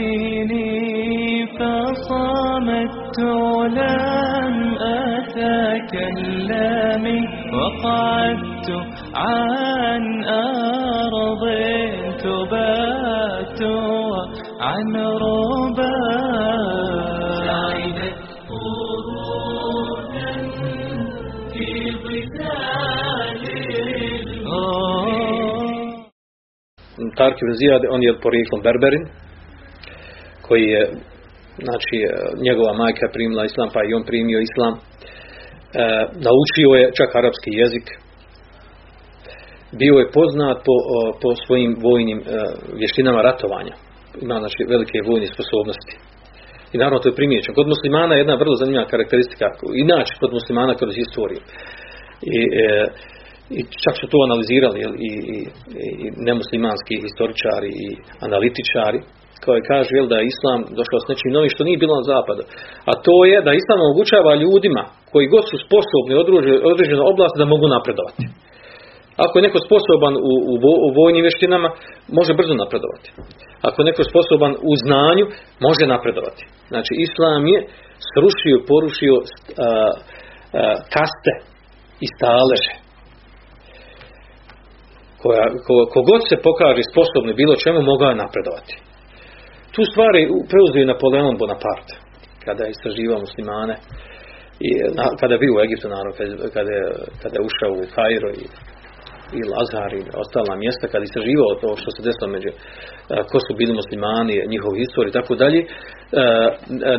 ناديتني فصمت لم أتكلم وقعدت عن أرض تبات عن ربا. سعدت قرونا في ظلال Tark ibn Zijad, on je porijeklom Berberin, koji je, znači, e, njegova majka primila islam, pa i on primio islam. E, naučio je čak arapski jezik. Bio je poznat po, po svojim vojnim e, vještinama ratovanja. Ima, znači, velike vojne sposobnosti. I naravno to je primijećeno. Kod muslimana je jedna vrlo zanimljiva karakteristika, inače kod muslimana kroz historiju. I, e, i čak su to analizirali i, i, i nemuslimanski historičari i analitičari koji kažu jel, da je islam došao s nečim novim što nije bilo na zapadu. A to je da islam omogućava ljudima koji god su sposobni u određenoj oblasti da mogu napredovati. Ako je neko sposoban u, u, u vojnim vještinama, može brzo napredovati. Ako je neko sposoban u znanju, može napredovati. Znači, islam je srušio, porušio a, a, kaste i staleže koja, ko, kogod se pokaže sposobni bilo čemu, mogao je napredovati. Tu stvari preuzeo Napoleon Bonaparte, kada je istraživao muslimane, i na, kada je bio u Egiptu, naravno, kada, kada, je, kada je ušao u Kairo i, i Lazar i ostala mjesta, kada je istraživao to što se desilo među, ko su bili muslimani, njihov historij i tako dalje,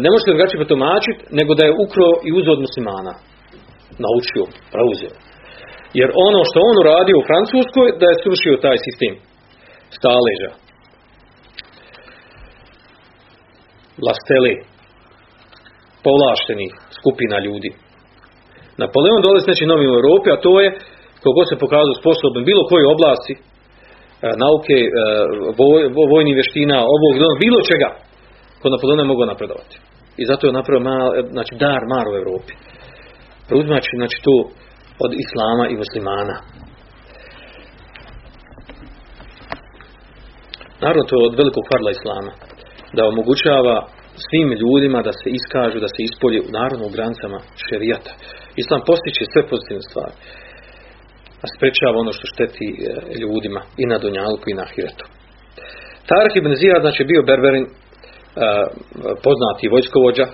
ne možete drugačije potomačiti, nego da je ukro i uzeo od muslimana. Naučio, preuzeo. Jer ono što on uradio u Francuskoj, da je srušio taj sistem staleža. Lasteli, povlaštenih skupina ljudi. Napoleon dolazi znači novi u Europi, a to je kogo se pokazao sposobno bilo koje oblasti, nauke, voj, vojnih vještina, ovog, bilo čega, kod Napoleona je mogao napredovati. I zato je napravio mal, znači, dar mar u Europi. Preuzmači, znači, to od islama i muslimana. Naravno, to je od velikog farla islama. Da omogućava svim ljudima da se iskažu, da se ispolje u narodnom granicama šerijata. Islam postiče sve pozitivne stvari. A sprečava ono što šteti ljudima i na Donjalku i na Ahiretu. Tarih ibn Zijad, znači bio berberin, poznati vojskovođa,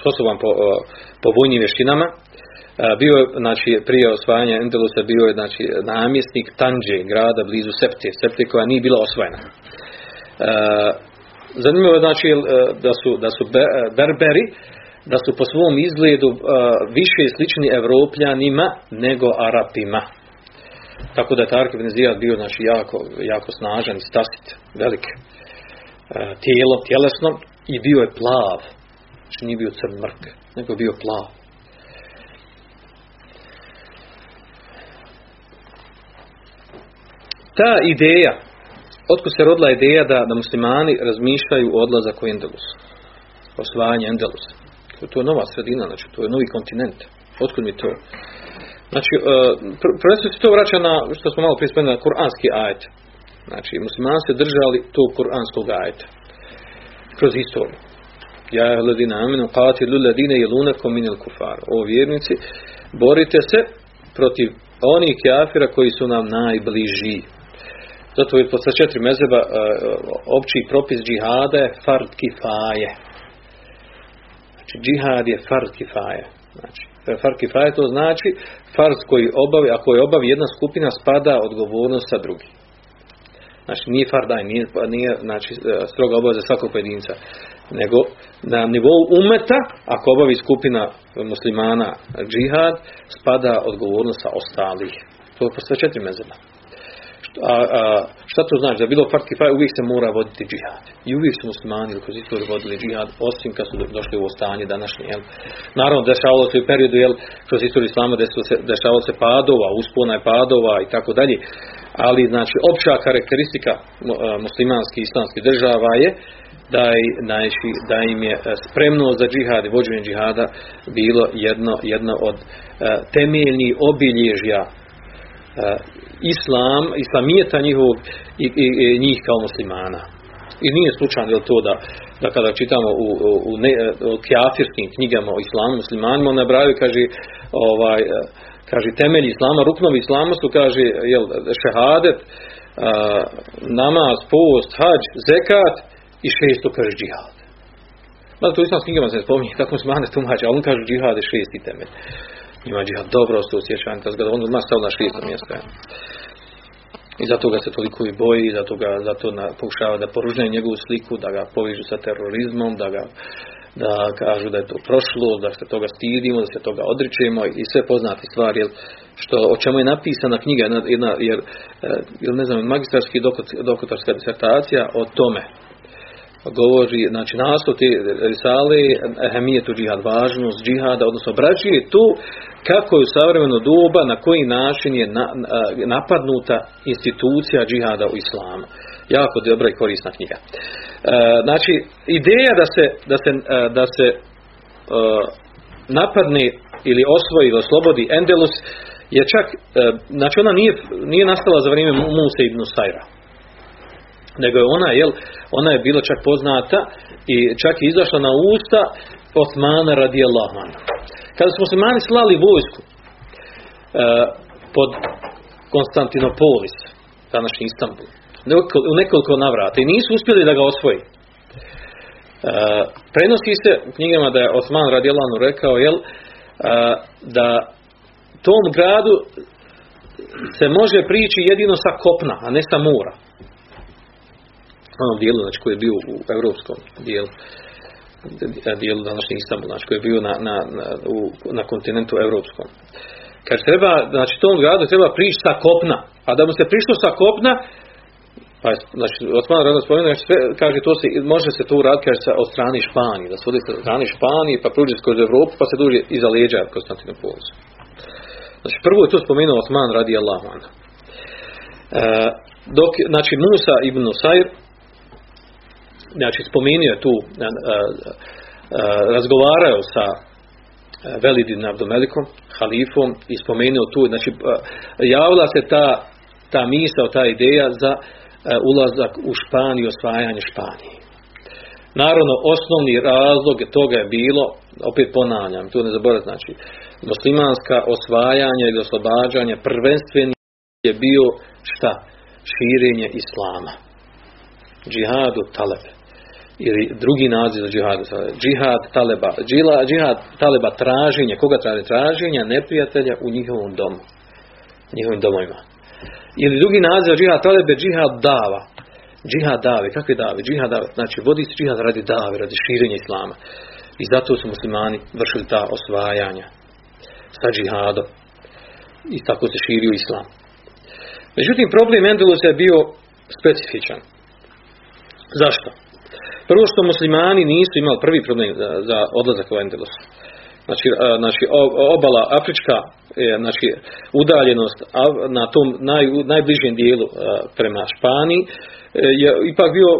sposoban po, po vojnim vještinama, bio je, znači, prije osvajanja Endelusa bio je, znači, namjesnik Tanđe, grada blizu Septe, Septe koja nije bila osvojena. Zanimljivo je, znači, da su, da su Berberi, da su po svom izgledu više slični Evropljanima nego Arapima. Tako da je Tark ibn bio, znači, jako, jako snažan stasit, velik tijelo, tjelesno i bio je plav. Znači, nije bio crn mrk, nego bio plav. ta ideja, otko se rodila ideja da, da muslimani razmišljaju o odlazak u Endelus, osvajanje Endelus. To, je nova sredina, znači to je novi kontinent. Otkud mi to? Znači, prvenstveno se to vraća na, što smo malo prije spomenuli, na kuranski ajet. Znači, muslimani se držali tog kuranskog ajeta. Kroz historiju. Ja ladina aminu qatilu ladine jelunakom minel kufar. O vjernici, borite se protiv onih kafira koji su nam najbliži. Zato je posle četiri mezeba uh, opći propis džihada je fard kifaje. Znači džihad je fard kifaje. Znači, fard kifaje to znači fard koji obavi, ako je obavi jedna skupina spada odgovornost sa drugi. Znači nije fardaj, nije, nije znači, stroga obaveza svakog pojedinca. nego na nivou umeta, ako obavi skupina muslimana džihad, spada odgovornost sa ostalih. To je po sve četiri mezeba. A, a, šta to znači? Da bilo fark kifaj, uvijek se mora voditi džihad. I uvijek su muslimani kroz istoriju vodili džihad, osim kad su došli u stanje današnje. Jel? Naravno, dešavalo se u periodu, jel, kroz istoriju islama se, dešavalo se padova, uspona i padova i tako dalje. Ali, znači, opća karakteristika muslimanskih i islamskih država je da, znači, da im je spremno za džihad i vođenje džihada bilo jedno, jedno od uh, temeljnih obilježja islam, islamijeta njihovog i, i, i, njih kao muslimana. I nije slučajno to da, da kada čitamo u, u, ne, u kjafirskim knjigama o islamu muslimanima, on nabraju, kaže, ovaj, kaže temelji islama, ruknovi islama su, kaže, jel, šehadet, a, namaz, post, hađ, zekat i šesto, kaže, džihad. Da, to u islamskim knjigama se ne spominje, tako muslimane tumače, a on kaže džihad je šesti temelj. Ima džihad dobro se osjećan, on odmah stao na šesto mjesto. I zato ga se toliko i boji, zato ga zato na, pokušava da poružnje njegovu sliku, da ga povižu sa terorizmom, da ga da kažu da je to prošlo, da se toga stidimo, da se toga odričemo i sve poznate stvari, jer što, o čemu je napisana knjiga, jedna, jer, jer ne znam, magistarski doktorska disertacija o tome, govori, znači naslov te risale ehemijetu džihad, važnost džihada, odnosno obrađuje tu kako je u savremeno doba, na koji način je na, napadnuta institucija džihada u islamu. Jako dobra i korisna knjiga. E, znači, ideja da se, da se, da se e, napadne ili osvoji ili oslobodi Endelus je čak, e, znači ona nije, nije nastala za vrijeme Musa ibn Sajra nego je ona, jel, ona je bila čak poznata i čak je izašla na usta Osmana radijallahu anhu. Kada se mani slali vojsku e, pod Konstantinopolis, današnji Istanbul, u nekoliko navrata i nisu uspjeli da ga osvoji. E, prenosi se u knjigama da je Osman radijallahu rekao, jel, e, da tom gradu se može prići jedino sa kopna, a ne sa mora onom dijelu znači, koji je bio u europskom dijelu dijelu današnjeg Istanbul, znači koji je bio na, na, na, u, na kontinentu europskom. Kad treba, znači tom gradu treba prići sa kopna, a da mu se prišlo sa kopna, pa znači Osman Rada spomenuo, znači, sve, kaže to se, može se to uraditi kaže od strane Španije, da se odi od strane Španije, pa prođe kroz Evropu, pa se duže iza leđa Konstantinopolisa. Znači prvo je to spomenuo Osman radi Allah. E, dok, znači Musa ibn Sajr, znači spomenuo tu razgovarao sa Velidin Abdomelikom, halifom i spomenuo tu, znači javila se ta, ta misao, ta ideja za ulazak u Španiju, osvajanje Španije. Naravno, osnovni razlog toga je bilo, opet ponavljam, tu ne zaboravim, znači, muslimanska osvajanja i oslobađanje prvenstveni je bio šta? Širenje islama. Džihadu talebe ili drugi naziv za džihad, džihad taleba, džila, džihad taleba traženje, koga traže traženja neprijatelja u njihovom domu, njihovim domovima. Ili drugi naziv za džihad talebe, džihad dava, džihad dave, kakve dave, džihad dave, znači vodi se džihad radi dave, radi širenja islama. I zato su muslimani vršili ta osvajanja sa džihadom. I tako se širio islam. Međutim, problem Endelusa je bio specifičan. Zašto? Prvo što muslimani nisu imali prvi problem za, za odlazak u Endelus. Znači, znači obala Afrička, znači udaljenost na tom naj, najbližem dijelu prema Španiji je ipak bio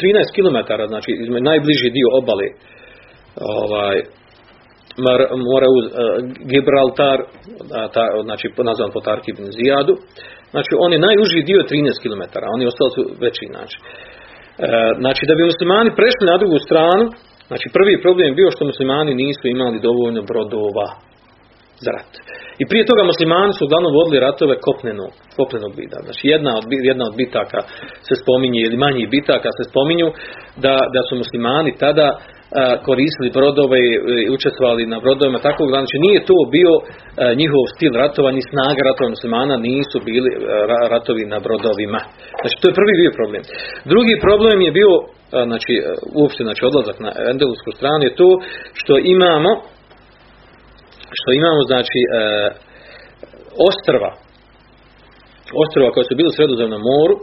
13 km, znači najbliži dio obale ovaj, mora uz Gibraltar, ta, znači nazvan po Tarki ibn Zijadu, znači on je najuži dio 13 km, oni ostali su veći znači. E, znači da bi muslimani prešli na drugu stranu, znači prvi problem je bio što muslimani nisu imali dovoljno brodova. Za rat. I prije toga muslimani su uglavnom vodili ratove kopnenog, kopnenog vida. Znači jedna od, jedna od bitaka se spominje, ili manjih bitaka se spominju, da, da su muslimani tada a, koristili brodove i učestvovali na brodovima tako znači nije to bio a, njihov stil ratova ni snaga ratova muslimana nisu bili a, ra- ratovi na brodovima znači to je prvi bio problem drugi problem je bio znači uopšte znači odlazak na endelusku stranu je to što imamo što imamo znači e, ostrva ostrva koja su bili u sredozemnom moru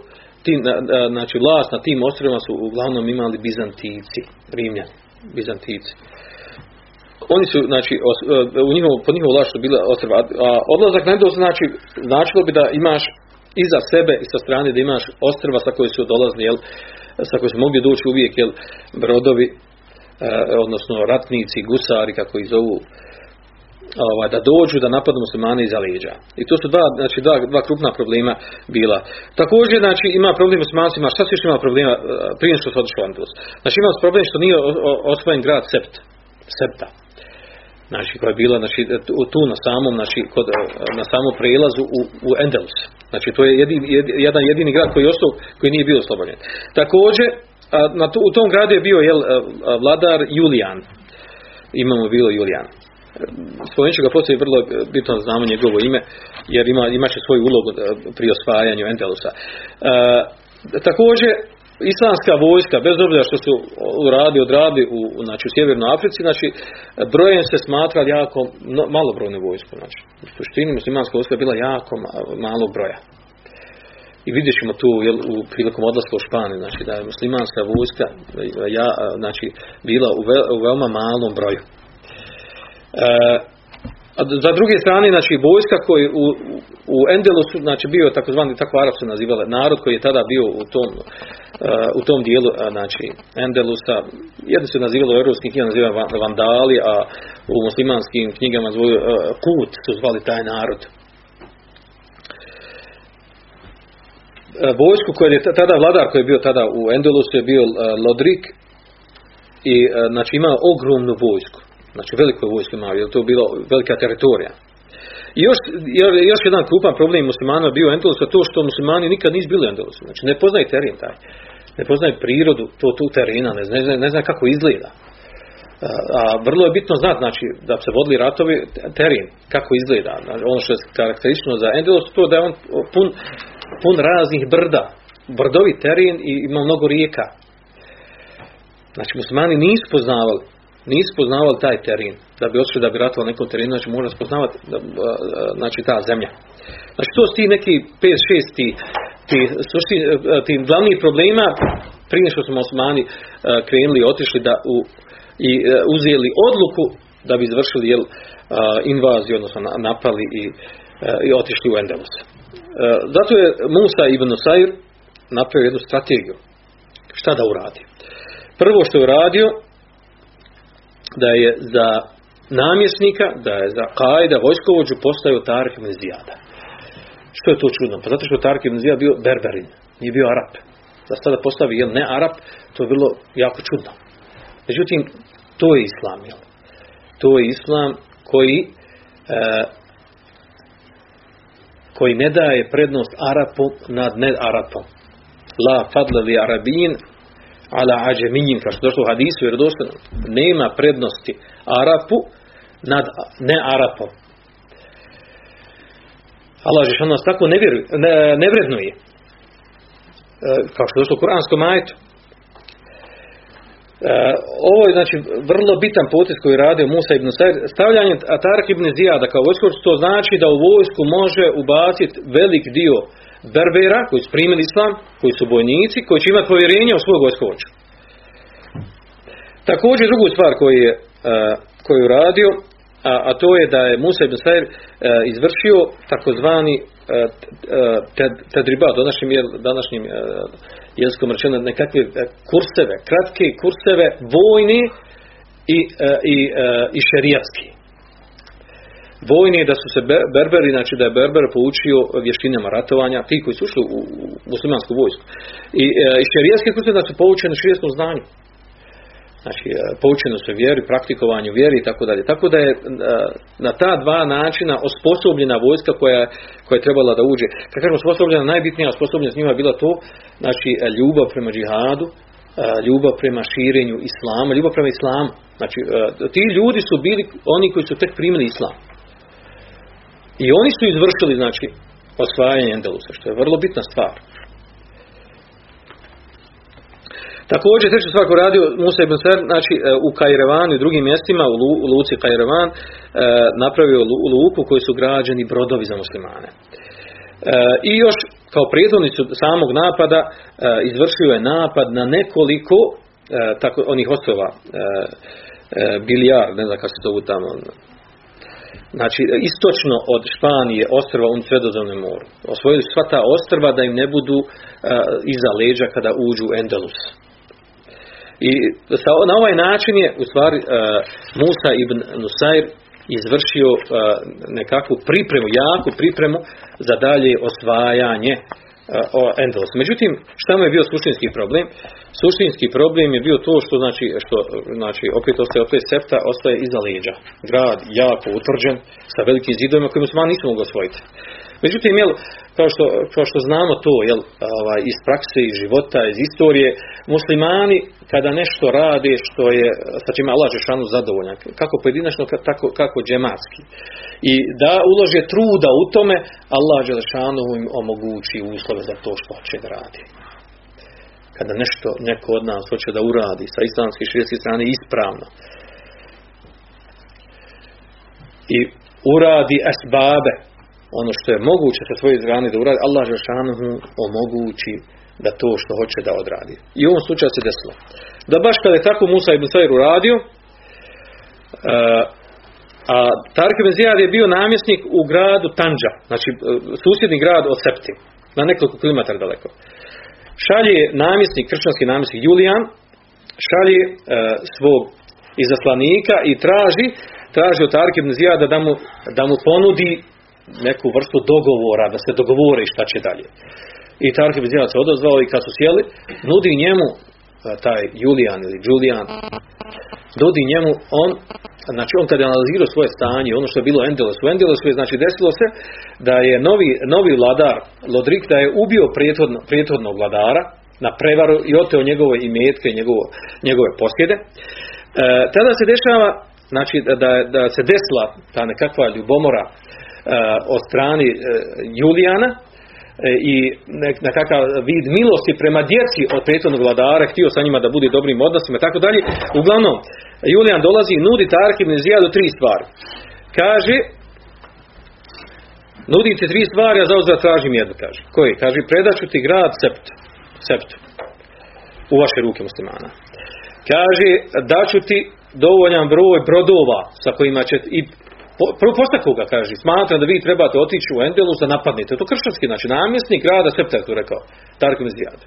ti, na- na- znači vlast na tim ostrvima su uglavnom imali Bizantici Rimljani Bizantici oni su, znači, os- e, u njihovom, pod njihovom vlašću bila ostrva. A odlazak na Endelus znači, značilo bi da imaš iza sebe i sa strane da imaš ostrva sa koje su dolazili, jel, sa koje su mogli doći uvijek, jel, brodovi, e, odnosno ratnici, gusari, kako ih zovu, ovaj, da dođu da napadnu muslimane iza leđa. I to su dva, znači, dva, dva krupna problema bila. Također, znači, ima problem muslimancima, šta se još ima problema e, prije što se otišao Andalus? Znači, ima problem što nije osvojen grad Sept, Septa. Znači, koja je bila znači, tu, na samom, znači, kod, e, na samom prelazu u, u Endelus. Znači, to je jedini, jed- jedan jedini grad koji je ostao, koji nije bio oslobođen. Također, na u tom gradu je bio jel, a, vladar Julijan. Imamo bilo Julijan. Spomenut ću ga poslije vrlo bitno znamo njegovo ime, jer ima, imat će svoju ulogu e, pri osvajanju Endelusa. E, također, islamska vojska, bez obzira što su uradi, odradili u, znači, u Sjevernoj Africi, znači, brojem se smatrali jako no- malobrojnu vojsku. Znači, u suštini muslimanska vojska je bila jako ma- malog broja. I vidjet ćemo tu jel, u prilikom odlaska u Španiju, znači da je muslimanska vojska e, ja, e, znači, bila u, ve- u veoma malom broju. E, a za druge strane, znači vojska koji u, u- Endelusu, znači bio takozvani, tako Arab su nazivali, narod koji je tada bio u tom, e, u tom dijelu, a, znači Endelusa, jedni su nazivali u europskim knjigama nazivali va- vandali, a u muslimanskim knjigama zvoju e, Kut su zvali taj narod. E, vojsku koja je ta- tada vladar koji je bio tada u Endelusu je bio e, Lodrik i e, znači imao ogromnu vojsku. Znači veliku vojsku imao, jer to je bila velika teritorija. I još, još, jedan krupan problem muslimana bio u Endelusu, a to što muslimani nikad nisu bili Endelusu. Znači ne poznaju teren taj. Ne poznaju prirodu to, tu terena, ne zna, ne, zna- kako izgleda. A, a vrlo je bitno znati, znači, da se vodili ratovi, teren, kako izgleda. Znači, ono što je karakteristično za Endelus, to da je on pun, pun raznih brda. Brdovi teren i ima mnogo rijeka. Znači, muslimani nisu poznavali, nisu poznavali taj teren. Da bi otišli da bi ratovali nekom terenu, znači mora spoznavati znači, ta zemlja. Znači, to su ti neki 5-6 ti, ti, sušti, ti glavnih problema prije što su muslimani a, krenuli otišli da u, i e, uzeli odluku da bi izvršili jel, invaziju, odnosno na- napali i, e, i otišli u Endelus. E, Zato je Musa ibn Usair napravio jednu strategiju. Šta da uradi? Prvo što je uradio, da je za namjesnika, da je za kajda vojskovođu postavio Tarik ibn Zijada. Što je to čudno? Pa zato što je Tarik ibn Zijad bio berberin, nije bio Arap. Da sada postavi jel, ne Arap, to je bilo jako čudno. Međutim, to je islam, jel? To je islam koji e, koji ne daje prednost Arapu nad ne Arapom. La fadla li arabin ala ađeminjin, kao što došlo u hadisu, jer došlo, nema prednosti Arapu nad ne Arapom. Allah je nas tako ne, vjeruje, ne, ne vrednuje. E, kao što došlo u Kuranskom majetu. E, ovo je znači vrlo bitan potez koji je radio Musa ibn. Stavljanje Tarik ibn Zijada kao vojskovođu, to znači da u vojsku može ubaciti velik dio berbera koji su primili islam, koji su bojnici, koji će imati povjerenje u svog vojskovođu. Također drugu stvar koju je, e, koju je uradio, a, a to je da je Musa ibn Said e, izvršio takozvani e, t- ted- tedribat, današnjim, današnjim jezikom rečeno nekakve kurseve, kratke kurseve, vojni i, i, i šerijatski. Vojni da su se Be- berberi, znači da je berber poučio vještinama ratovanja, ti koji su ušli u, muslimansku vojsku. I, e, i kursevi da su poučeni šerijskom znanju. znači e, poučenost u vjeri, praktikovanju vjeri i tako dalje. Tako da je e, na ta dva načina osposobljena vojska koja, koja je trebala da uđe. Kad kažemo osposobljena, najbitnija osposobljenost njima je bila to, znači e, ljubav prema džihadu, ljubav prema širenju islama, ljubav prema islamu. Znači, ti ljudi su bili oni koji su tek primili islam. I oni su izvršili, znači, osvajanje Endelusa, što je vrlo bitna stvar. Također, treću stvar koju radio Musa ibn Ser, znači e, u Kajrevanu i drugim mjestima, u, Luci Kajrevan, e, napravio luku koji su građeni brodovi za muslimane. E, I još kao prijedvodnicu samog napada izvršio je napad na nekoliko tako, onih ostrova Bilijar, ne znam kako se zovu tamo, znači istočno od Španije ostrva u Sredozemnom moru. Osvojili sva ta ostrva da im ne budu iza leđa kada uđu u Endelus. I na ovaj način je u stvari Musa ibn Nusair izvršio nekakvu pripremu, jaku pripremu za dalje osvajanje o Endelos. Međutim, šta mu je bio suštinski problem? Suštinski problem je bio to što znači, što, znači opet ostaje opet septa, ostaje iza leđa. Grad jako utvrđen, sa velikim zidovima koje muslimani nisu mogli osvojiti. Međutim, jel, kao što, kao što znamo to jel, ovaj, iz prakse, iz života, iz istorije, muslimani kada nešto rade što je, sa čime Allah Žešanu zadovoljan, kako pojedinačno, tako, kako džematski. I da ulože truda u tome, Allah Žešanu im omogući uslove za to što će da radi. Kada nešto neko od nas hoće da uradi sa islamske i strane ispravno. I uradi esbabe, ono što je moguće sa svoje strane da uradi, Allah Žešanu omogući da to što hoće da odradi. I u ovom slučaju se desilo. Da baš kada je tako Musa ibn Sajr uradio, uh, a Tarik ibn je bio namjesnik u gradu Tanja, znači uh, susjedni grad od Septi, na nekoliko kilometara daleko. Šalje namjesnik, kršćanski namjesnik Julijan, šalje uh, svog izaslanika i traži, traži od Tarik ibn da mu, da mu ponudi neku vrstu dogovora, da se dogovore šta će dalje. I Tarhib Zijad se odazvao i kad su sjeli, nudi njemu taj Julian ili Julian, nudi njemu on, znači on kad je analizirao svoje stanje, ono što je bilo Endelos, u Endelosu je znači desilo se da je novi, novi vladar Lodrik da je ubio prijethodno, prijethodnog vladara na prevaru i oteo njegove imetke, njegovo, njegove posjede. E, tada se dešava znači da, da se desila ta nekakva ljubomora e, od strani e, Julijana E, i nekakav vid milosti prema djeci od prethodnog vladara, htio sa njima da bude dobrim odnosima i tako dalje. Uglavnom, Julijan dolazi i nudi Tarki ibn Zijadu tri stvari. Kaže, nudite tri stvari, a zauzvrat tražim jednu, kaže. Koji? Kaže, predaću ti grad Sept, Septu u vaše ruke muslimana. Kaže, daću ti dovoljan broj brodova sa kojima će i Prvo postaku kaže, smatram da vi trebate otići u Endelus da napadnete. To kršćanski, znači namjesnik grada Septa je to rekao. Tarko Mizijad.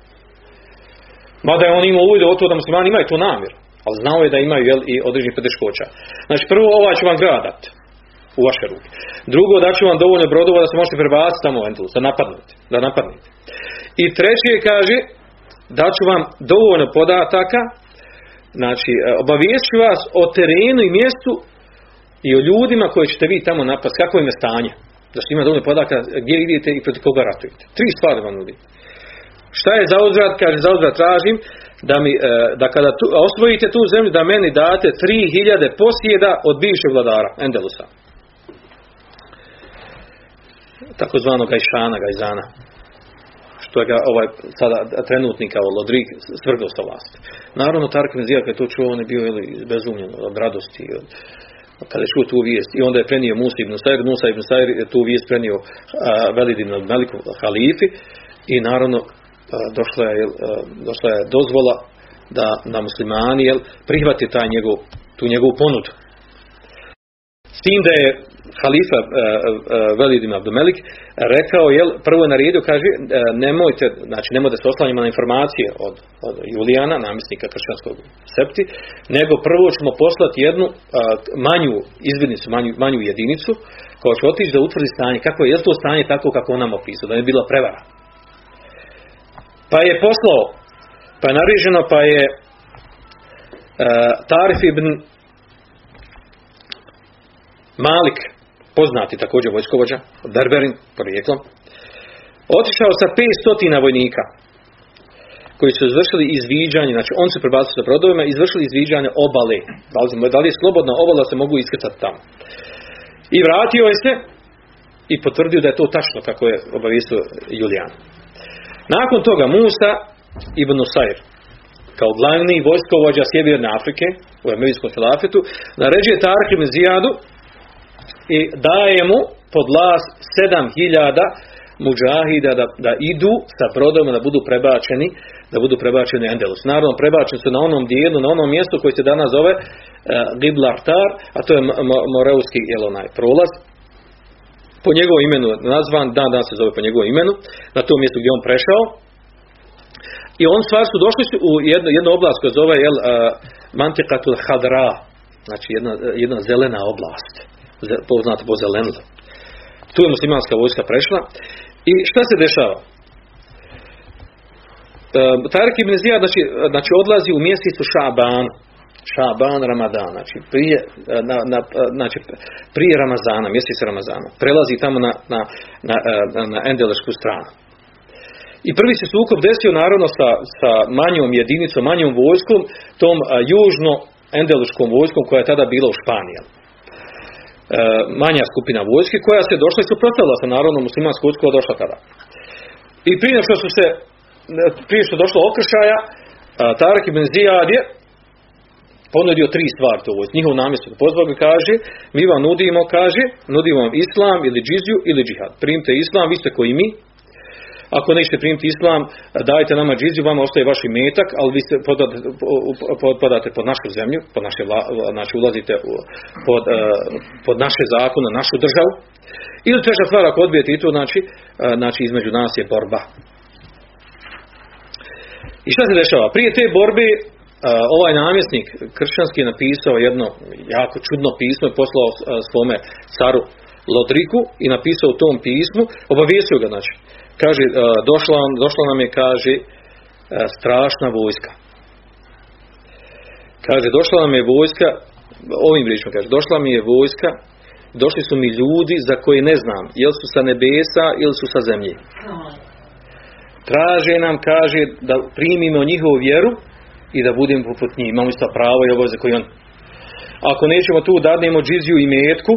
Mada je on imao uvidu o to da muslimani imaju to namjer. Ali znao je da imaju jel, i određenih predeškoća. Znači prvo ovaj ću vam gradat u vaše ruke. Drugo da ću vam dovoljno brodova da se možete prebaciti tamo u Endelus, da napadnete. Da napadnete. I treće kaže, da ću vam dovoljno podataka, znači obavijest vas o terenu i mjestu i o ljudima koje ćete vi tamo napast, kako im je stanje. Da što ima dovoljno podaka gdje idete i protiv koga ratujete. Tri stvari vam nudi. Šta je za uzvrat? Kaže, za uzvrat tražim da, mi, e, da kada tu, osvojite tu zemlju, da meni date tri hiljade posjeda od bivšeg vladara, Endelusa. Takozvano Gajšana, Gajzana. Što je ga ovaj sada trenutni kao Lodrik svrgao sa vlasti. Naravno, Tark Mezija kad je to čuo, on je bio bezumljen od radosti, od, kada je čuo tu vijest i onda je prenio Musa ibn Sajr, Musa ibn Sajr je tu vijest prenio Velid ibn Meliku halifi i naravno došla je, došla je dozvola da na muslimani jel, prihvati taj njegov, tu njegovu ponudu. S tim da je halifa uh, uh, Velid ibn Abdumelik rekao, jel, prvo je naredio, kaže, nemojte, znači nemojte se oslanjima na informacije od, od Julijana, namjesnika kršćanskog septi, nego prvo ćemo poslati jednu manju izvidnicu, manju, manju jedinicu, koja će otići da utvrdi stanje, kako je, je to stanje tako kako on nam opisao, da je bila prevara. Pa je poslao, pa je naređeno, pa je Tarif ibn Malik, poznati također vojskovođa, Berberin, porijeklom, otišao sa 500 vojnika koji su izvršili izviđanje, znači on se prebacili sa brodovima izvršili izviđanje obale. Da li, je slobodna obala se mogu iskrcati tamo. I vratio je se i potvrdio da je to tačno kako je obavijestio Julijan. Nakon toga Musa ibn Usair, kao glavni vojskovođa Sjeverne Afrike u Emevijskom filafetu, naređuje Tark ibn Zijadu i daje mu pod las 7000 muđahida da, da idu sa brodovima da budu prebačeni da budu prebačeni u Endelus. Naravno, prebačeni su na onom dijelu, na onom mjestu koji se danas zove Giblartar, a to je Moreuski jel onaj prolaz. Po njegovom imenu nazvan, dan dan se zove po njegovom imenu, na tom mjestu gdje on prešao. I on stvar su došli su u jednu, jednu oblast koja zove jel, uh, Mantikatul Hadra, znači jedna, jedna zelena oblast, poznata po zelenlu. Tu je muslimanska vojska prešla. I šta se dešava? Uh, Tarik ibn Zijad znači, znači odlazi u mjesecu Šaban, Šaban Ramadan, znači prije, na, na, znači prije Ramazana, mjesec Ramazana. Prelazi tamo na, na, na, na Endelešku stranu. I prvi se sukob desio naravno sa, sa manjom jedinicom, manjom vojskom, tom južno endeluškom vojskom koja je tada bila u Španiji. E, manja skupina vojske koja se došla i suprotstavila sa narodnom muslimanskom vojskom koja došla tada. I prije što su se prije što došlo okršaja, Tarak ibn Zijad je ponudio tri stvari to vojsku. Njihov namjesnik pozvao kaže, mi vam nudimo, kaže, nudimo vam islam ili džiziju ili džihad. Primite islam, vi ste koji mi, ako nećete primiti islam, dajte nama džiziju, vama ostaje vaš imetak, ali vi se podate pod našu zemlju, pod naše, znači ulazite pod, pod naše zakone, našu državu. Ili treća stvar, ako odbijete i to, znači, znači između nas je borba. I šta se dešava? Prije te borbe ovaj namjesnik kršćanski je napisao jedno jako čudno pismo i poslao svome caru Lodriku i napisao u tom pismu, obavijestio ga znači. Kaže, došla, došla nam je, kaže, strašna vojska. Kaže, došla nam je vojska, ovim riječima kaže, došla mi je vojska, došli su mi ljudi za koje ne znam, jel su sa nebesa ili su sa zemlje. Traže nam, kaže, da primimo njihovu vjeru i da budemo poput njih. Imamo isto pravo i obaveze koji on. Ako nećemo tu dadnemo džiziju i metku,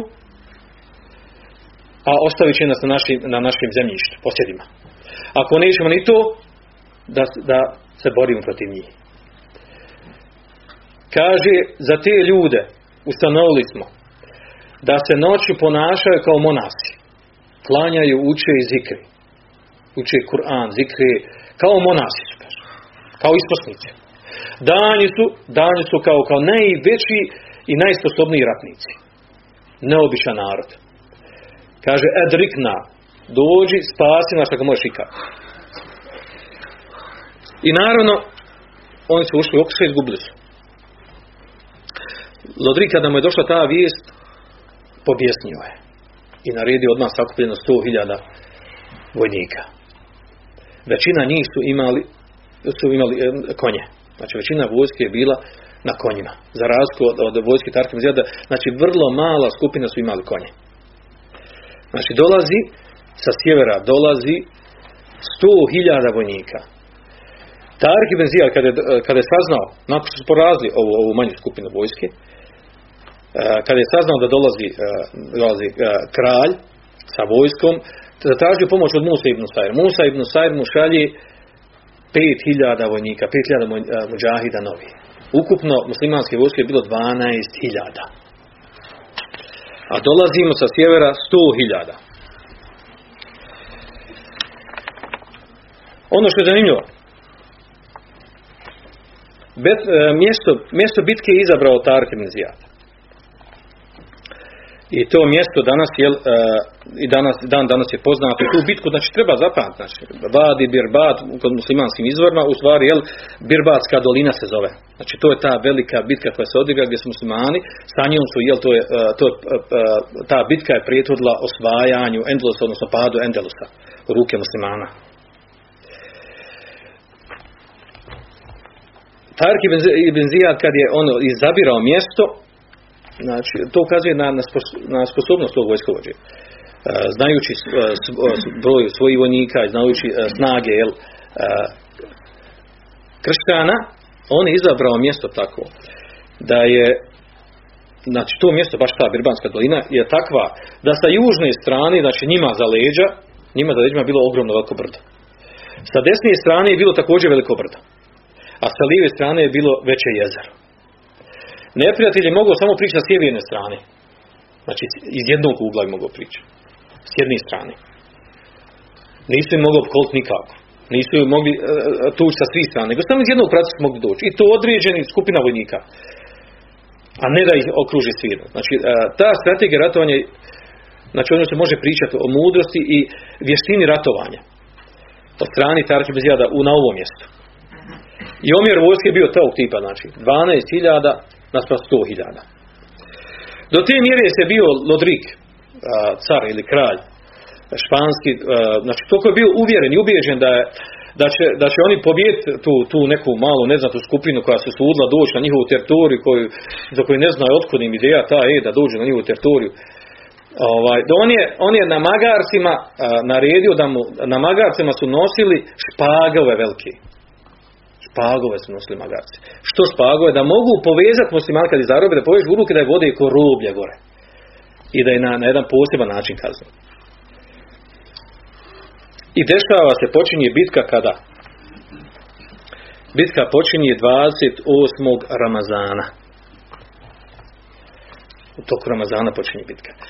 a ostavit će nas na našim, na našim zemljištu, posjedima. Ako nećemo ni to, da, da se borimo protiv njih. Kaže, za te ljude ustanovili smo da se noću ponašaju kao monasi. Klanjaju, uče i zikri. Uče Kur'an, zikri, kao monasi su, kaže. Kao isposnici. Danji su, danji su kao, kao najveći i najsposobniji ratnici. Neobičan narod. Kaže, edrikna, dođi, spasi nas ako možeš ikad. I naravno, oni su ušli u okršaj i izgubili su. Lodri, kada mu je došla ta vijest, pobjesnio je. I naredio odmah sakupljeno 100.000 vojnika. Većina njih su imali, su imali e, konje. Znači većina vojske je bila na konjima. Za razliku od, od vojske Tarkim Zijada, znači vrlo mala skupina su imali konje. Znači dolazi sa sjevera dolazi 100.000 vojnika. Tarik ibn Zijad kada kada je saznao, nakon što su porazili ovu, ovu manju skupinu vojske, kada je saznao da dolazi, dolazi kralj sa vojskom, zatražio pomoć od Musa ibn Sajr. Musa ibn Sajr mu šalje 5000 vojnika, 5000 muđahida novi. Ukupno muslimanske vojske je bilo 12.000. A dolazimo sa sjevera 100.000. Ono što je zanimljivo, Bet, mjesto, mjesto bitke je izabrao Tark ibn. I to mjesto danas je i danas dan danas je poznato tu bitku znači treba zapamtiti znači Vadi Birbat kod muslimanskim izvorima u stvari jel Birbatska dolina se zove. Znači to je ta velika bitka koja se odigra gdje su muslimani sa njom su jel to je to je, ta bitka je prijetvodila osvajanju Endelusa odnosno padu Endelusa u ruke muslimana. Tarik ibn kad je ono izabirao mjesto, znači to ukazuje na, na, spos- na sposobnost tog vojskovođe. E, Znajući e, e, broj svojih vojnika, i znajući snage jel, kršćana, on je izabrao mjesto tako da je znači to mjesto, baš ta Birbanska dolina, je takva da sa južne strane, znači njima za leđa, njima za leđima bilo ogromno veliko brdo. Sa desne strane je bilo također veliko brdo. A sa lijeve strane je bilo veće jezero. Neprijatelj je mogao samo pričati sa sjeverne strane. Znači iz jednog ugla je mogao pričati. S jedne strane. Nisu im mogli opkoliti nikako. Nisu im mogli uh, tući sa svih strana, nego samo iz jednog pravca su mogli doći. I to određeni skupina vojnika. A ne da ih okruži svijet. Znači, ta strategija ratovanja, znači ono se može pričati o mudrosti i vještini ratovanja. Od strani Tarki Bezijada u na ovom mjestu. I omjer vojske je bio tog tipa, znači 12.000 naspram 100.000. Do te mjere se bio Lodrik, car ili kralj, španski, znači toliko je bio uvjeren i ubijeđen da, je, da, će, da će oni pobijediti tu, tu neku malu neznatu skupinu koja se sudila doći na njihovu teritoriju koju, za koju ne znaju otkud im ideja ta je da dođu na njihovu teritoriju. Ovaj, da on, je, on je na magarcima naredio da mu, na magarcima su nosili špagove velike špagove su nosili magarci. Što špagove? Da mogu povezati muslimani kad je zarobe, da povežu u ruke da je vode ko rublje gore. I da je na, na jedan poseban način kazan. I dešava se, počinje bitka kada? Bitka počinje 28. Ramazana. U toku Ramazana počinje bitka. E,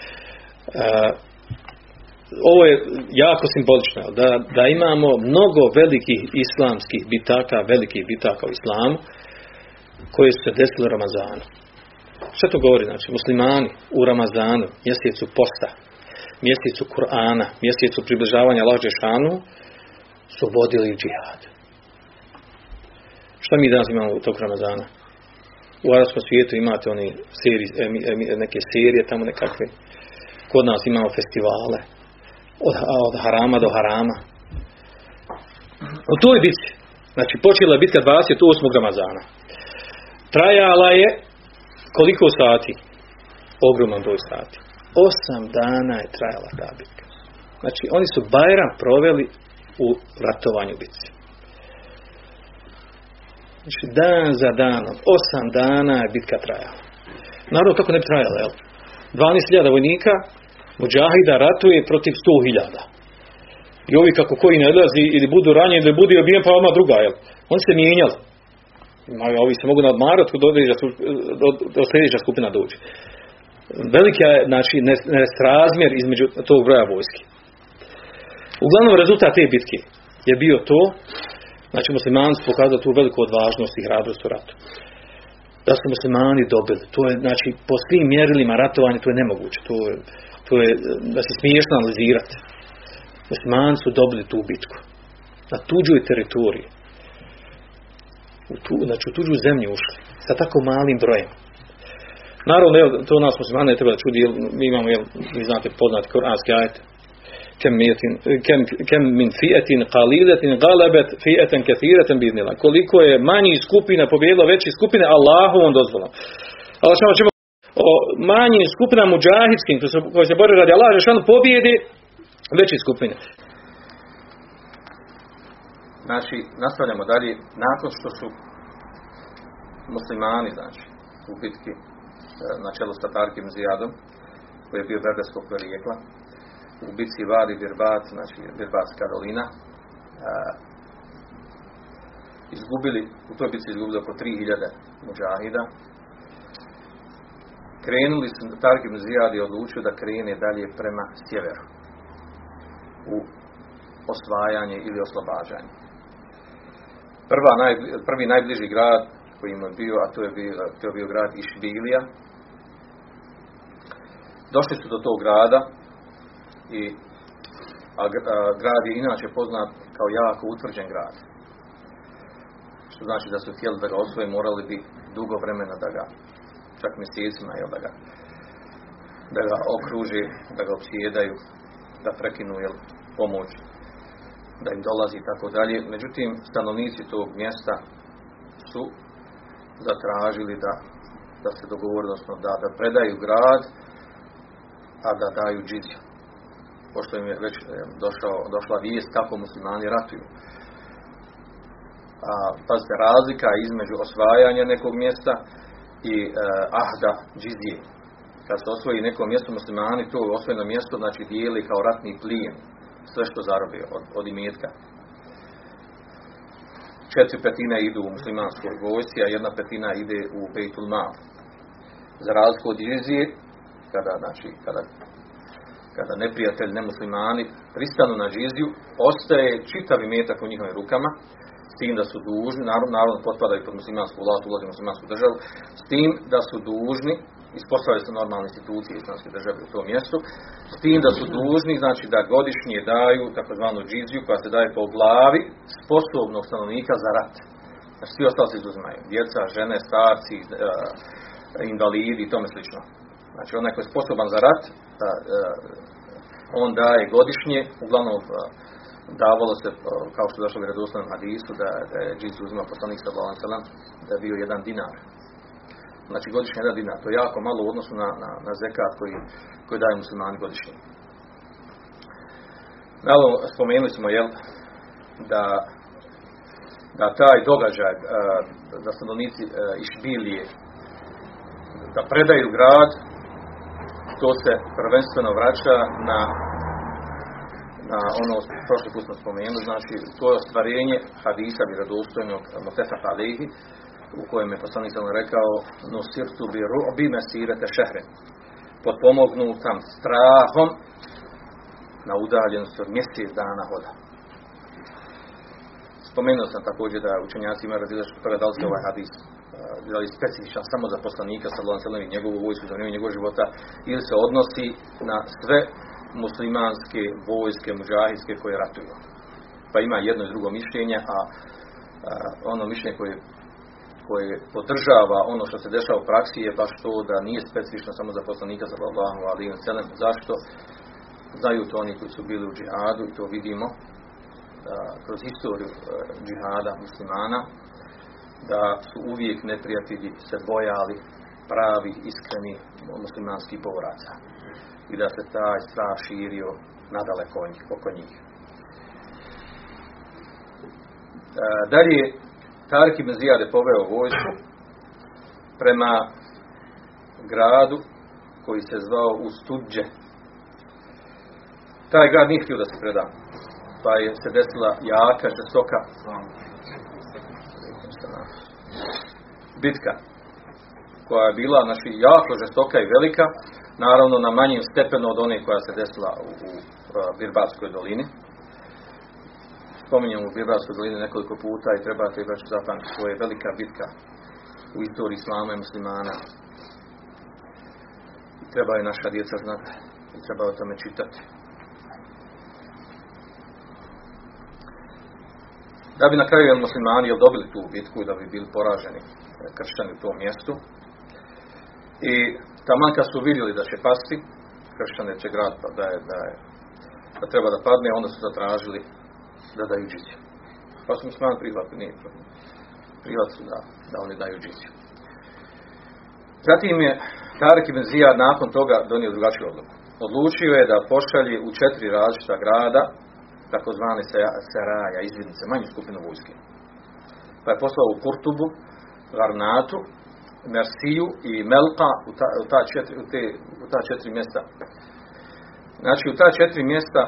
ovo je jako simbolično, da, da imamo mnogo velikih islamskih bitaka, velikih bitaka u islamu, koje su se desile u Ramazanu. Šta to govori? Znači, muslimani u Ramazanu, mjesecu posta, mjesecu Kur'ana, mjesecu približavanja lađe šanu, su vodili džihad. Šta mi danas imamo u tog Ramazana? U arabskom svijetu imate oni emi, neke serije tamo nekakve. Kod nas imamo festivale, od, od harama do harama. U toj bitci, znači počela je bitka 28. Ramazana. Trajala je koliko sati? Ogroman broj sati. Osam dana je trajala ta bitka. Znači oni su Bajram proveli u ratovanju bitci. Znači dan za danom, osam dana je bitka trajala. Naravno tako ne bi trajala, jel? 12.000 vojnika, Muđahida ratuje protiv 100.000. I ovi kako koji ne odlazi ili budu ranjeni ili budu obijen pa odmah druga, jel? Oni se mijenjali. Imaju, ovi se mogu nadmarati kod određa, do sljedeća skupina dođe. Veliki je, znači, nesrazmjer između tog broja vojski. Uglavnom, rezultat te bitke je bio to, znači muslimani su pokazali tu veliku odvažnost i hrabrost u ratu. Da su muslimani dobili. To je, znači, po svim mjerilima ratovanja to je nemoguće. To je, to je da se smiješno analizirati. Muslimani su dobili tu bitku. Na tuđoj teritoriji. U tu, znači u tuđu zemlju ušli. Sa tako malim brojem. Naravno, evo, to nas muslimani ne treba da čudi, mi imamo, jel, vi znate, poznati koranski ajte. Kem, mijetin, kem, kem min fijetin qaliletin galebet fijetan kathiratan biznila. Koliko je manji skupina pobjedila veći skupine Allahovom dozvolom. Ali što ćemo o manjim skupinama muđahidskim koji se, bore radi Allah, Žešanu pobjede veće skupine. Znači, nastavljamo dalje, nakon što su muslimani, znači, u bitki na čelu sa Tarkim Zijadom, koji je bio berberskog porijekla, u bitci Vadi Birbat, znači Birbatska dolina, izgubili, u toj bitci izgubili oko 3000 muđahida, krenuli su, Tarkim Zijad je odlučio da krene dalje prema sjeveru u osvajanje ili oslobađanje. Prva, naj, prvi najbliži grad koji im je bio, a to je bio, to je bio grad Išbilija. Došli su do tog grada i a, a, grad je inače poznat kao jako utvrđen grad. Što znači da su htjeli da ga osvoje, morali bi dugo vremena da ga čak mjesecima, jel, da ga, da ga da ga opsjedaju, da prekinu jel, pomoć, da im dolazi i tako dalje. Međutim, stanovnici tog mjesta su zatražili da, da se dogovore, odnosno da, da predaju grad, a da daju džiziju. Pošto im je već e, došao, došla vijest kako muslimani ratuju. A, pazite, razlika između osvajanja nekog mjesta i e, ahda džizije. Kad se osvoji neko mjesto muslimani, to osvojeno mjesto znači dijeli kao ratni plijen sve što zarobi od, od imetka. Četiri petina idu u muslimanskoj vojsci, a jedna petina ide u Bejtul Mal. Za razliku od džizije, kada, znači, kada, kada neprijatelj, nemuslimani pristanu na džiziju, ostaje čitav imetak u njihovim rukama, s tim da su dužni, naravno, naravno potpadaju pod muslimansku vlast, ulazi muslimansku državu, s tim da su dužni, ispostavljaju se normalne institucije islamske države u tom mjestu, s tim da su dužni, znači da godišnje daju takozvanu džiziju koja se daje po glavi sposobnog stanovnika za rat. Znači svi ostali se izuzimaju. Djeca, žene, starci, e, invalidi i tome slično. Znači onaj koji je sposoban za rat, da, e, on daje godišnje, uglavnom davalo se, kao što je došlo u vjerodostojnom hadisu, da, da je džiziju uzimao poslanik sa da je bio jedan dinar. Znači godišnje jedan dinar. To je jako malo u odnosu na, na, na zekat koji, koji daju muslimani godišnje. Malo spomenuli smo, jel, da, da taj događaj, da stanovnici Išbilije, da predaju grad, to se prvenstveno vraća na na ono prošli put smo spomenuli, znači to je ostvarenje hadisa vjerodostojnog Motefa Alehi, u kojem je poslanik rekao no sirtu bi ru'bi mesirete šehre potpomognu tam strahom na udaljenosti od mjesec dana hoda. Spomenuo sam također da učenjaci imaju razilaš toga da li se ovaj hadis da li specifičan samo za poslanika sallallahu i njegovu vojsku za njegovog života ili se odnosi na sve muslimanske vojske muđahidske koje ratuju. Pa ima jedno i drugo mišljenje, a, a ono mišljenje koje koje podržava ono što se dešava u praksi je baš to da nije specifično samo za poslanika za Allahu ali i selem. Zašto? Znaju to oni koji su bili u džihadu i to vidimo kroz historiju e, džihada muslimana da su uvijek neprijatelji se bojali pravi, iskreni muslimanskih boraca i da se taj strah širio nadaleko oko njih. E, dalje Tarik ibn Zijad je poveo vojsku prema gradu koji se zvao Ustudđe. Taj grad nije htio da se preda. Pa je se desila jaka, žestoka bitka koja je bila znači, jako žestoka i velika, naravno na manjim stepenu od one koja se desila u, u, u Birbatskoj dolini spominjamo u Bibelskoj dolini nekoliko puta i trebate baš zapamtiti, to je velika bitka u istoriji islama i muslimana. Treba je naša djeca znati i treba o tome čitati. Da bi na kraju muslimani dobili tu bitku i da bi bili poraženi e, kršćani u tom mjestu. I taman kad su vidjeli da će pasti, kršćane će grad pa da je, da je da treba da padne, onda su zatražili da daju džiziju. Pa su muslimani prihvatili, nije problem. Prihvatili da, da oni daju džiziju. Zatim je Tarik ibn Zijad nakon toga donio drugačiju odluku. Odlučio je da pošalje u četiri različita grada, takozvane seraja, izvidnice, manju skupinu vojske. Pa je poslao u Kurtubu, Varnatu, Mersiju i Melka u ta, u ta, četiri, u te, u ta četiri mjesta. Znači u ta četiri mjesta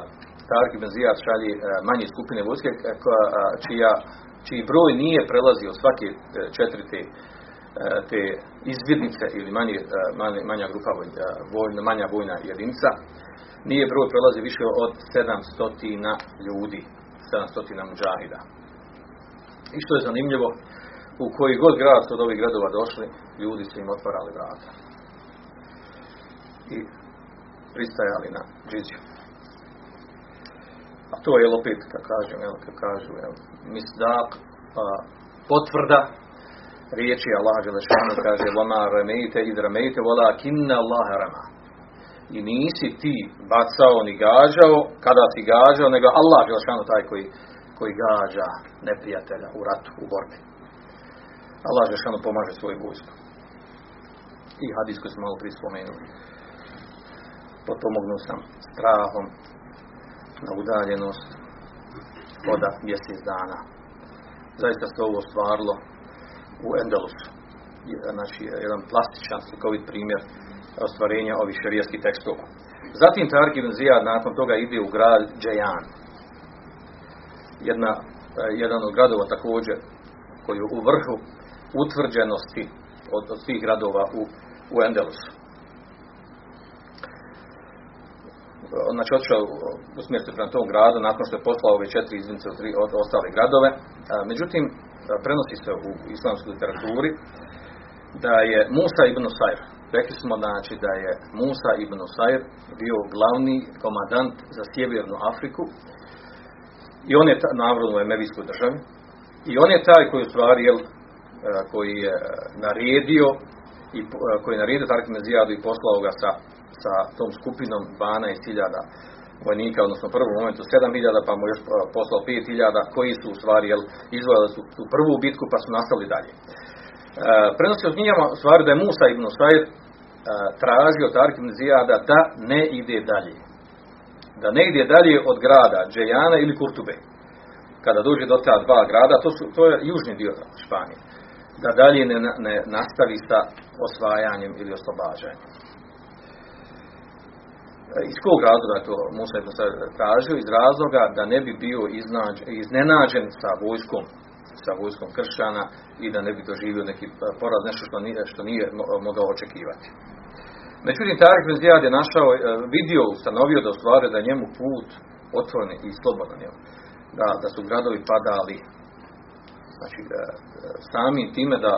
Tarik ibn Zijad šalje e, manje skupine vojske e, čija, čiji broj nije prelazio svake e, četiri te, te izvidnice ili manje, manja grupa vojna, manja vojna jedinica nije broj prelazi više od 700 ljudi 700 muđahida i što je zanimljivo u koji god grad od ovih gradova došli ljudi su im otvarali vrata i pristajali na džiziju a to je opet, kad kažem, jel, kad kažu, jel, misdak, pa, potvrda riječi Allah Želešanu kaže vama ramejte id ramejte vola kinna Allah rama. I nisi ti bacao ni gađao kada si gađao nego Allah Želešanu taj koji, koji gađa neprijatelja u ratu, u borbi Allah Žešanu pomaže svoju vojsku. I hadis koji smo malo prije spomenuli. Potpomognuo sam strahom na udaljenost voda mjesec dana. Zaista se ovo stvarilo u Endelusu. Znači, jedan plastičan slikovit primjer ostvarenja ovih šerijskih tekstova. Zatim Tarik ibn Zijad nakon toga ide u grad Džajan. Jedna, jedan od gradova također koji je u vrhu utvrđenosti od, od svih gradova u, u Endelusu. Znači, otišao u smjertu prema tom gradu nakon što je poslao ove četiri izvince od, od ostale gradove. Međutim, prenosi se u islamskoj literaturi da je Musa ibn Sajr, rekli smo znači da je Musa ibn Sajr bio glavni komandant za sjevernu Afriku i on je navodno u Emevijskoj državi i on je taj koji u stvari jel, koji je naredio i koji je naredio Tarik i poslao ga sa, sa tom skupinom 12.000 vojnika, odnosno u prvom momentu 7.000, pa mu još poslao 5.000, koji su u stvari jel, izvojili su tu prvu bitku pa su nastavili dalje. E, prenosi od knjigama u stvari da je Musa ibn Sajr e, tražio Tarik da ne ide dalje. Da ne ide dalje od grada Džejana ili Kurtube. Kada dođe do ta dva grada, to, su, to je južni dio Španije. Da dalje ne, ne nastavi sa osvajanjem ili oslobađanjem. Iz kog razloga to Musa ibn tražio? Iz razloga da ne bi bio iznađ, iznenađen sa vojskom sa vojskom kršćana i da ne bi doživio neki poraz, nešto što nije, što nije mogao očekivati. Međutim, Tarik bin Zijad je našao, vidio, ustanovio da ostvaruje da njemu put otvoren i slobodan je. Da, da su gradovi padali znači samim time da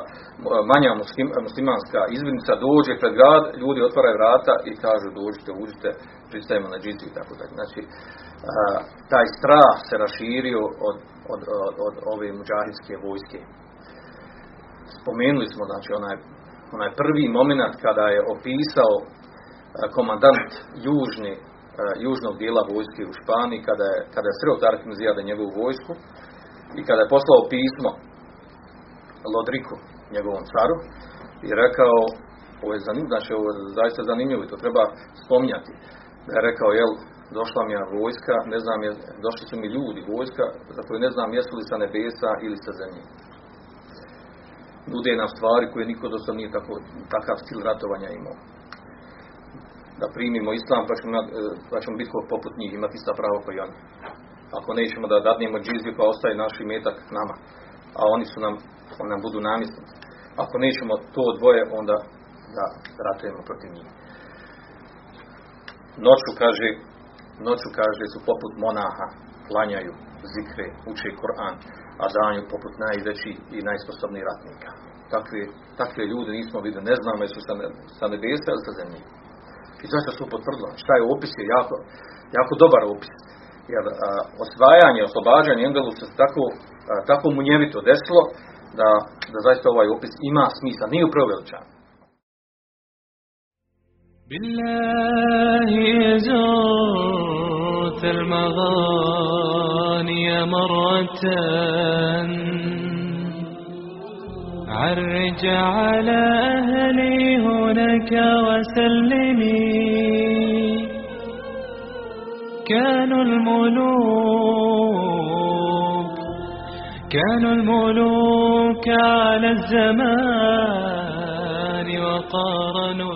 manja muslim, muslimanska izvidnica dođe pred grad, ljudi otvaraju vrata i kažu dođite, uđite, pristajemo na džizi i tako dalje. Znači, taj strah se raširio od, od, od, od ove muđahidske vojske. Spomenuli smo znači onaj, onaj prvi moment kada je opisao komandant južni, južnog dijela vojske u Španiji kada je, kada je sreo Tarik Mzijada njegovu vojsku i kada je poslao pismo Lodriku, njegovom caru i rekao ovo je zanimljivo, znači ovo je zaista zanimljivo i to treba spominjati. Da je rekao, jel, došla mi je vojska, ne znam, je, došli su mi ljudi, vojska, za koju ne znam jesu li sa nebesa ili sa zemlje. Nude nam stvari koje niko do nije tako, takav stil ratovanja imao. Da primimo islam, pa ćemo, pa ćemo biti poput njih, imati ista pravo kao i oni. Ako nećemo da dadnemo džiziju, pa ostaje naš metak nama, a oni su nam, oni nam budu namjesnici. Ako nećemo to dvoje, onda da ratujemo protiv njih. Noću, kaže, noću kaže su poput monaha, klanjaju, zikre, uče Koran, a danju poput najveći i najsposobnijih ratnika. Takve, takve ljude nismo vidjeli, ne znamo jesu sa, sa nebesa ili sa zemlje. I to se su potvrdilo. Šta je opis je jako, jako dobar opis Jer a, osvajanje, oslobađanje Engelu se tako, a, tako munjevito desilo da, da zaista ovaj opis ima smisla, nije preuveličan. بالله زرت المغاني مرة عرج على أهلي هناك وسلمي كانوا الملوك كانوا الملوك على الزمان وقارنوا